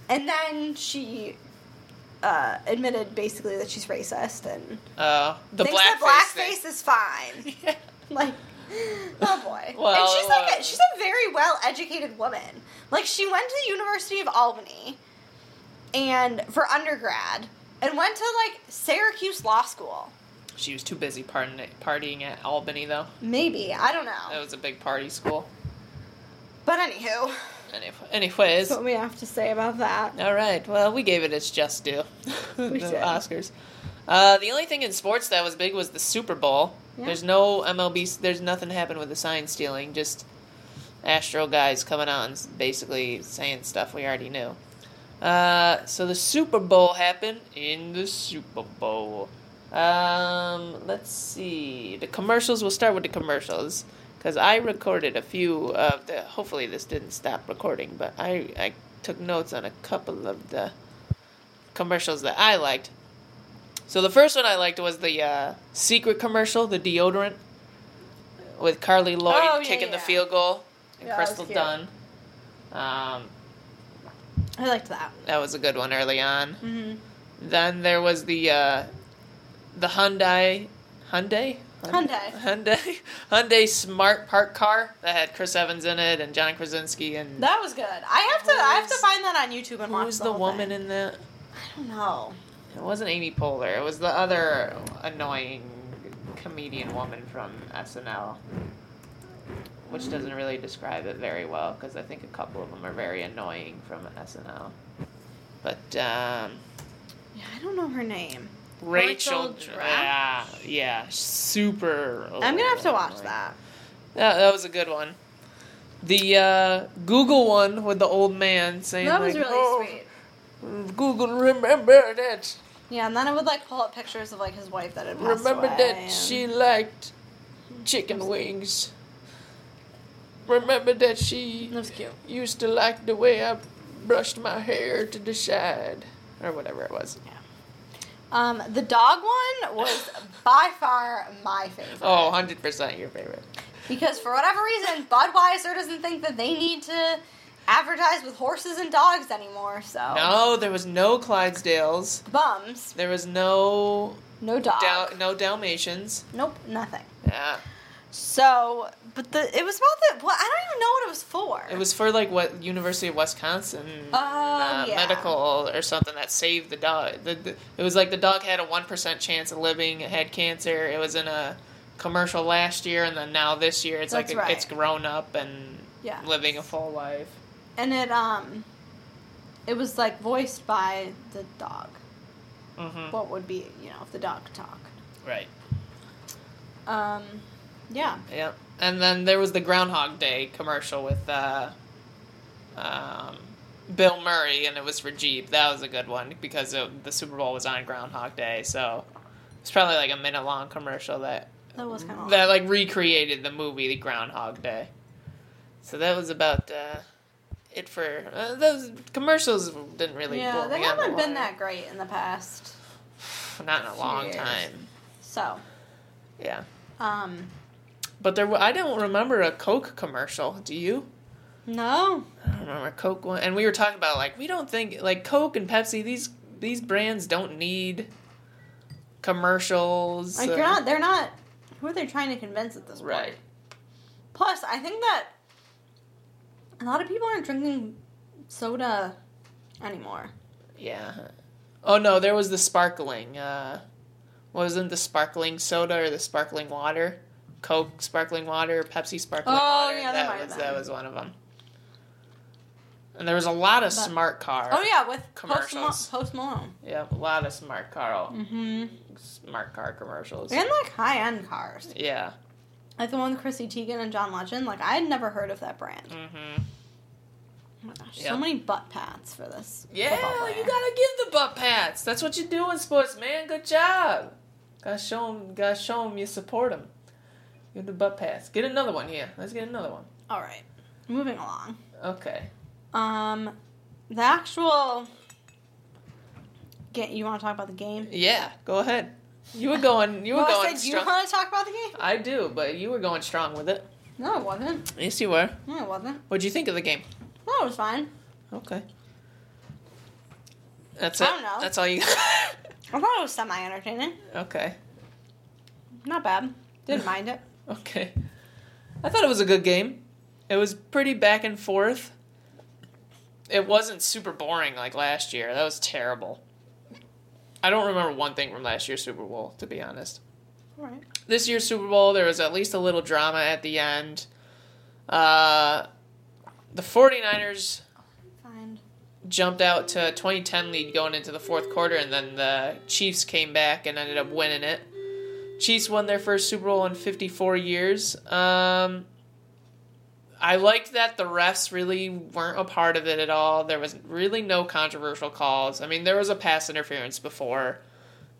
And then she uh, admitted basically that she's racist and Uh, the thinks blackface. that thing. blackface is fine. Yeah. Like, oh boy. Well, and she's like, a, she's a very well educated woman. Like, she went to the University of Albany, and for undergrad and went to like Syracuse Law School. She was too busy partying, at Albany, though. Maybe I don't That know. was a big party school. But anywho, Anyways, that's what we have to say about that. all right. Well, we gave it its just due. the. Oscars. Uh, the only thing in sports that was big was the Super Bowl. Yeah. There's no MLB. There's nothing happened with the sign stealing. Just Astro guys coming out and basically saying stuff we already knew. Uh, so the Super Bowl happened in the Super Bowl. Um, let's see. The commercials. We'll start with the commercials because I recorded a few of the. Hopefully, this didn't stop recording, but I I took notes on a couple of the commercials that I liked. So the first one I liked was the uh, secret commercial, the deodorant, with Carli Lloyd Oh, yeah, kicking the field goal and Yeah, Crystal. Dunn. Um, I liked that. that was a good one early on. Mm-hmm. Then there was the uh, the Hyundai Hyundai Hyundai. Hyundai Hyundai Smart Park car that had Chris Evans in it and John Krasinski and That was good. I have to. I have to find that on YouTube and who watch was the, the woman thing. in that? I don't know. It wasn't Amy Poehler. It was the other annoying comedian woman from SNL, which doesn't really describe it very well because I think a couple of them are very annoying from SNL. But um, Yeah, I don't know her name. Rachel, Rachel yeah, yeah, super. I'm gonna have to watch annoying. that. That, that was a good one. The uh, Google one with the old man saying That was like, really "Oh, sweet. Google, remember that. Yeah, and then I would like pull up pictures of like his wife that had passed Remember away. that and- she liked chicken wings. Remember that she That was cute. used to like the way I brushed my hair to the side, or whatever it was. Um, the dog one was by far my favorite. Oh, 100% your favorite. Because for whatever reason, Budweiser doesn't think that they need to advertise with horses and dogs anymore. So No, there was no Clydesdales. bums, There was no no dog, Dal- no Dalmatians. nope, nothing. Yeah. So, but the it was about the well, I don't even know what it was for. It was for like what University of Wisconsin Oh, uh, yeah. medical or something that saved the dog. The, the, it was like the dog had a one percent chance of living. It had cancer. It was in a commercial last year, and then now this year it's That's like right. it's grown up and Yeah. living a full life. And it um, it was like voiced by the dog. Mm-hmm. What would be you know if the dog could talk? Right. Um, yeah. Yeah. And then there was the Groundhog Day commercial with uh, um, Bill Murray, and it was for Jeep. That was a good one because it, the Super Bowl was on Groundhog Day, so it's probably like a minute long commercial that That was kind of that like recreated the movie The Groundhog Day. So that was about uh, it for uh, those commercials. Didn't really yeah. They me out of the haven't been that great in the past. not in a long years. time. So, Yeah, um, but there I don't remember a Coke commercial. Do you? no. I don't remember Coke one, and we were talking about like we don't think like Coke and Pepsi these these brands don't need commercials. Like or- you're not. They're not. Who are they trying to convince at this point? right. Plus, I think that a lot of people aren't drinking soda anymore. Yeah. Oh no, there was the sparkling. Uh, wasn't the sparkling soda or the sparkling water? Coke sparkling water, Pepsi sparkling Oh, water. yeah, that was that was one of them. And there was a lot of But- smart car. Oh yeah, with Post, Commercials. Post Malone. Yeah, a lot of smart car, Mm-hmm. smart car commercials. And like high end cars, Yeah. Like the one with Chrissy Teigen and John Legend. Like I had never heard of that brand. Mm-hmm. Oh my gosh, Yeah. so many butt pats for this. Yeah, you gotta give the butt pats. That's what you do in sports, man. Good job. Gotta show them. Gotta show them you support them. Give the butt pats. Get another one here. Let's get another one. All right, moving along. Okay. Um, the actual. Get you want to talk about the game? Yeah, go ahead. You were going. You were Well, I going said, you want to talk about the game? I do, but you were going strong with it. No, it wasn't. Yes, you were. No, it wasn't. What'd you think of the game? No, it was fine. Okay. That's it. I don't know. That's all you. I thought it was semi entertaining. okay. Not bad. Didn't mind it. Okay. I thought it was a good game. It was pretty back and forth. It wasn't super boring like last year. That was terrible. I don't remember one thing from last year's Super Bowl, to be honest. All right. This year's Super Bowl, there was at least a little drama at the end. Uh, the 49ers Fine. jumped out to a 2010 lead going into the fourth quarter, and then the Chiefs came back and ended up winning it. Chiefs won their first Super Bowl in 54 years. Um, I liked that the refs really weren't a part of it at all. There was really no controversial calls. I mean, there was a pass interference before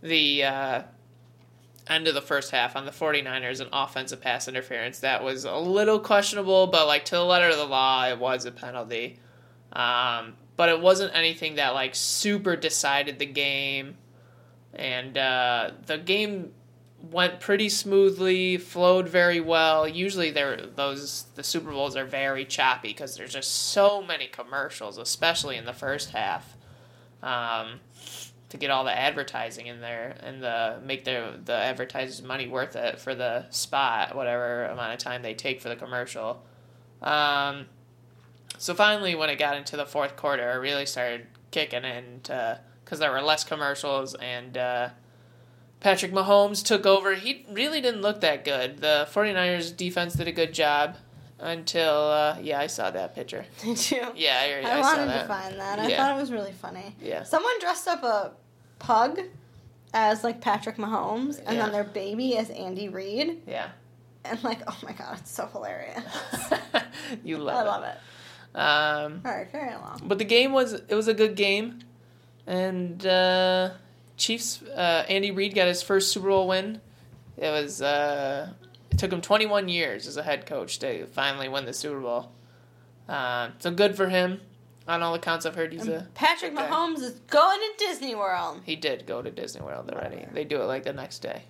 the uh, end of the first half on the 49ers, an offensive pass interference that was a little questionable, but like to the letter of the law, it was a penalty. Um, but it wasn't anything that like super decided the game. And uh, the game went pretty smoothly, flowed very well. Usually, there those the Super Bowls are very choppy because there's just so many commercials, especially in the first half, um, to get all the advertising in there and the make the the advertisers money worth it for the spot, whatever amount of time they take for the commercial. Um, so finally, when it got into the fourth quarter, it really started kicking in because there were less commercials and. Uh, Patrick Mahomes took over. He really didn't look that good. The 49ers defense did a good job until, uh, yeah, I saw that picture. Did you? Yeah, I, I, wanted to find that. I Yeah. thought it was really funny. Yeah. Someone dressed up a pug as like Patrick Mahomes, and Yeah. then their baby as Andy Reid, Yeah. and like, oh my god, it's so hilarious. you love it. I it. love it. Um, All right, carry along. but the game was it was a good game, and uh, Chiefs uh, Andy Reid got his first Super Bowl win. It was uh, it took him 21 years as a head coach to finally win the Super Bowl. Uh, so good for him. On all accounts, I've heard he's a Patrick guy. Mahomes is going to Disney World. He did go to Disney World already. They do it like the next day.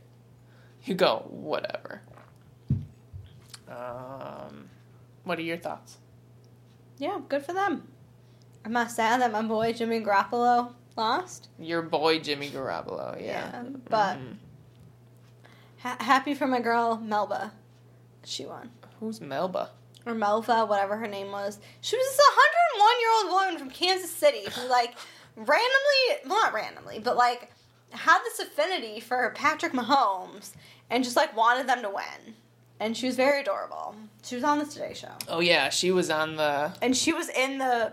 You go, whatever. Um, what are your thoughts? Yeah, good for them. I'm not sad that my boy Jimmy Garoppolo lost. Your boy Jimmy Garoppolo, yeah. Yeah, but- Mhm. Ha- happy for my girl Melba. She won. who's Melba? or Melva, whatever her name was. She was this 101 year old woman from Kansas City who, like, randomly, well, not randomly, but like, had this affinity for Patrick Mahomes and just like wanted them to win. And she was very adorable. She was on the Today Show, Oh yeah, she was on the. and she was in the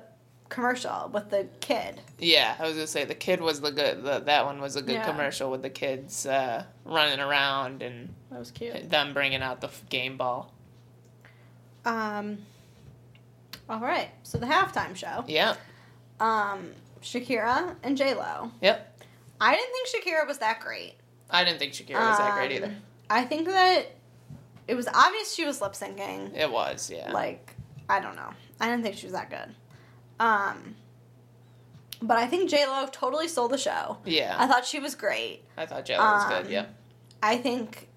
commercial with the kid. Yeah, I was gonna say the kid was the good. The, that one was a good Yeah. commercial with the kids uh, running around and That was cute. them bringing out the game ball. Um. All right, so the halftime show. Yeah. Um, Shakira and J Lo. Yep. I didn't think Shakira was that great. I didn't think Shakira was that great Um, either. I think that it was obvious she was lip syncing. It was, yeah. Like, I don't know. I didn't think she was that good. Um, but I think J Lo totally stole the show. yeah. I thought she was great. I thought J Lo was um, good. Yeah. I think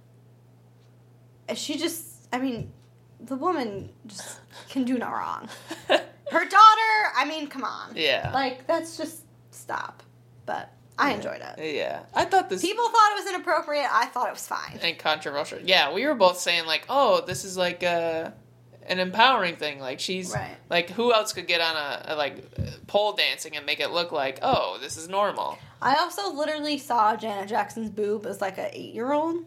she just. I mean, the woman just can do no wrong. Her daughter. I mean, come on. yeah. Like that's just stop. But I enjoyed it. yeah. I thought this People thought it was inappropriate. I thought it was fine. and controversial. Yeah, we were both saying like, "Oh, this is like uh an empowering thing. Like she's Right. like who else could get on a, a like pole dancing and make it look like, "Oh, this is normal." I also literally saw Janet Jackson's boob as like a eight year old,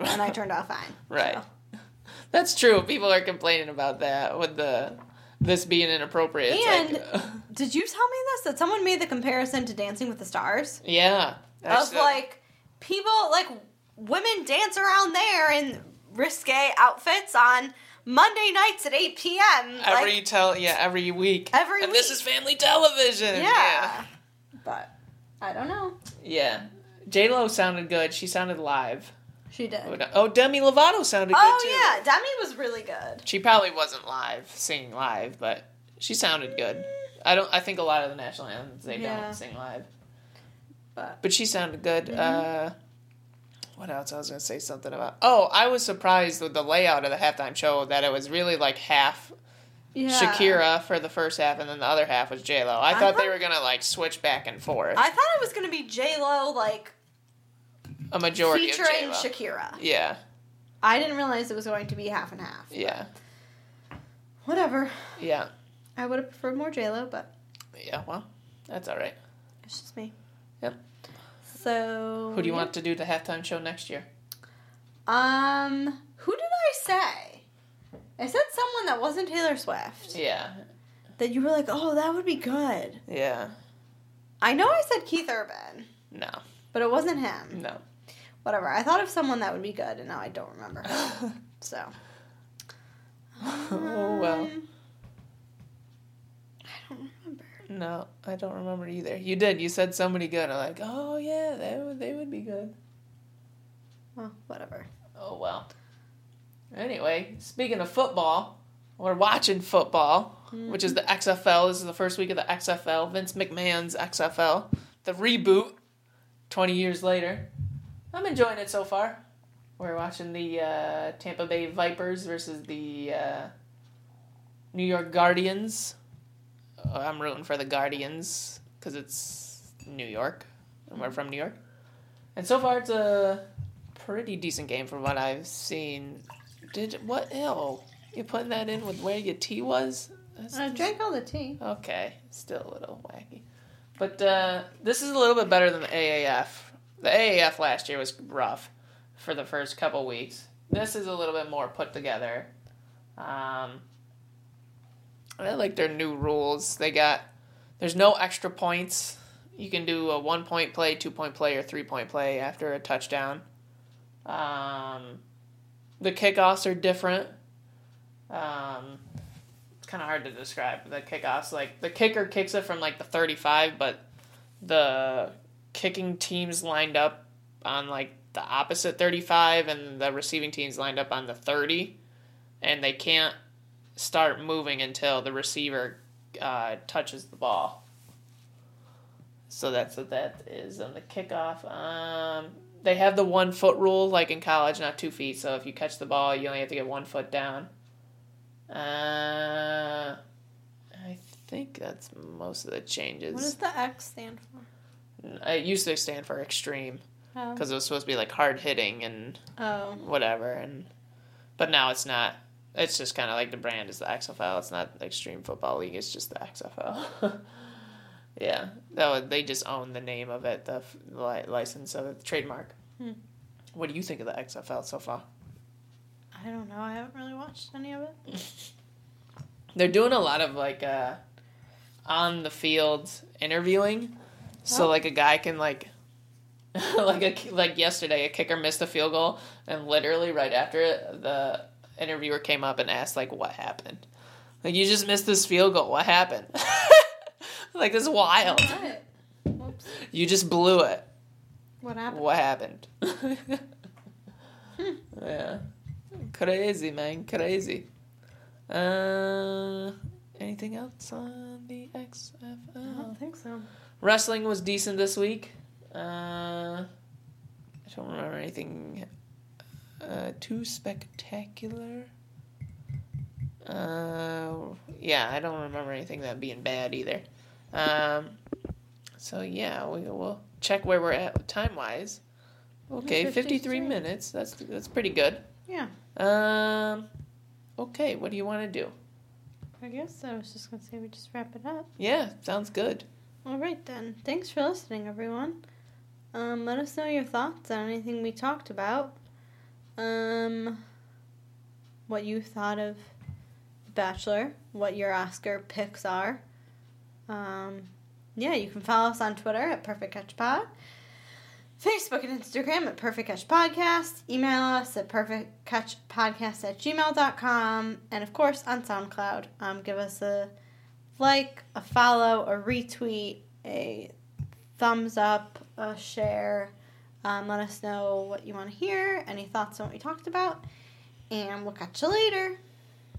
and I turned out fine. Right. So. That's true. People are complaining about that with the this being inappropriate. And- like, Did you tell me this? That someone made the comparison to Dancing with the Stars? yeah. Of like people like women dance around there in risque outfits on Monday nights at eight p.m. every like, tell yeah every week. Every and this is family television. yeah. But I don't know. Yeah. J Lo sounded good. She sounded live. She did. Oh, Demi Lovato sounded Oh good too. yeah, Demi was really good. She probably wasn't live, singing live, but she sounded good. I don't. I think a lot of the national anthems they Yeah. don't sing live, But but she sounded good. Mhm. Uh, what else? I was gonna say something about. Oh, I was surprised with the layout of the halftime show that it was really like half yeah. Shakira for the first half, and then the other half was J Lo. I, I thought they were gonna like switch back and forth. I thought it was gonna be J Lo like a majority of featuring. Shakira. Yeah, I didn't realize it was going to be half and half. yeah, Whatever. yeah. I would have preferred more J Lo, but Yeah, well, that's all right. It's just me. Yep. So Who do you yeah. want to do the halftime show next year? Um, who did I say? I said someone that wasn't Taylor Swift. Yeah, That you were like, oh, that would be good. yeah. I know I said Keith Urban, No, but it wasn't him. no. Whatever. I thought of someone that would be good, and now I don't remember. So. Oh, well. Um, No, I don't remember either. You did. You said somebody good. I'm like, oh yeah, they would. They would be good. Well, whatever. Oh well. Anyway, speaking of football, we're watching football, which is the XFL. This is the first week of the XFL. Vince McMahon's XFL, the reboot. Twenty years later, I'm enjoying it so far. We're watching the uh, Tampa Bay Vipers versus the uh, New York Guardians. Uh, I'm rooting for the Guardians because it's New York, and we're from New York. And so far, it's a pretty decent game from what I've seen. Did what? Ew, you putting that in with where your tea was? That's- I drank all the tea. Okay, still a little wacky. But uh, this is a little bit better than the AAF. The AAF last year was rough for the first couple weeks. This is a little bit more put together. Um, I like their new rules. They got there's no extra points. You can do a one point play, two point play, or three point play after a touchdown. Um, the kickoffs are different. Um, it's kind of hard to describe the kickoffs. Like the kicker kicks it from like the 35, but the kicking teams lined up on like the opposite 35 and the receiving teams lined up on the 30 and they can't start moving until the receiver uh, touches the ball. So that's what that is on the kickoff. Um, they have the one foot rule, like in college, not two feet. So if you catch the ball, you only have to get one foot down. Uh, I think that's most of the changes. What does the X stand for? It used to stand for extreme Oh. because it was supposed to be like hard hitting and oh. whatever, and but now it's not. It's just kind of like the brand is the XFL. It's not Extreme Football League. It's just the XFL. yeah, was, they just own the name of it, the license of it, the trademark. Hmm. What do you think of the XFL so far? I don't know. I haven't really watched any of it. They're doing a lot of like uh, on the field interviewing, so Oh. like a guy can like. like a like yesterday, a kicker missed a field goal, and literally right after it, the interviewer came up and asked like, "What happened? Like you just missed this field goal. What happened? like this is wild. What? You just blew it. What happened? What happened? yeah, crazy man, crazy. Uh, anything else on the XFL? I don't think so. Wrestling was decent this week. Uh, I don't remember anything uh, too spectacular. Uh, yeah, I don't remember anything that being bad either. Um, so yeah, we will check where we're at time wise. Okay, fifty three 53. minutes. That's that's pretty good. Yeah. Um, okay, what do you want to do? I guess I was just gonna say we just wrap it up. Yeah, sounds good. All right then. Thanks for listening, everyone. Um, let us know your thoughts on anything we talked about. Um, what you thought of Bachelor, what your Oscar picks are. Um, yeah, you can follow us on Twitter at Perfect Catch Pod, Facebook and Instagram at Perfect Catch Podcast, email us at perfectcatchpodcast at gmail.com, and of course on SoundCloud. Um, give us a like, a follow, a retweet, a thumbs up, a share. Um, let us know what you want to hear, any thoughts on what we talked about, and we'll catch you later.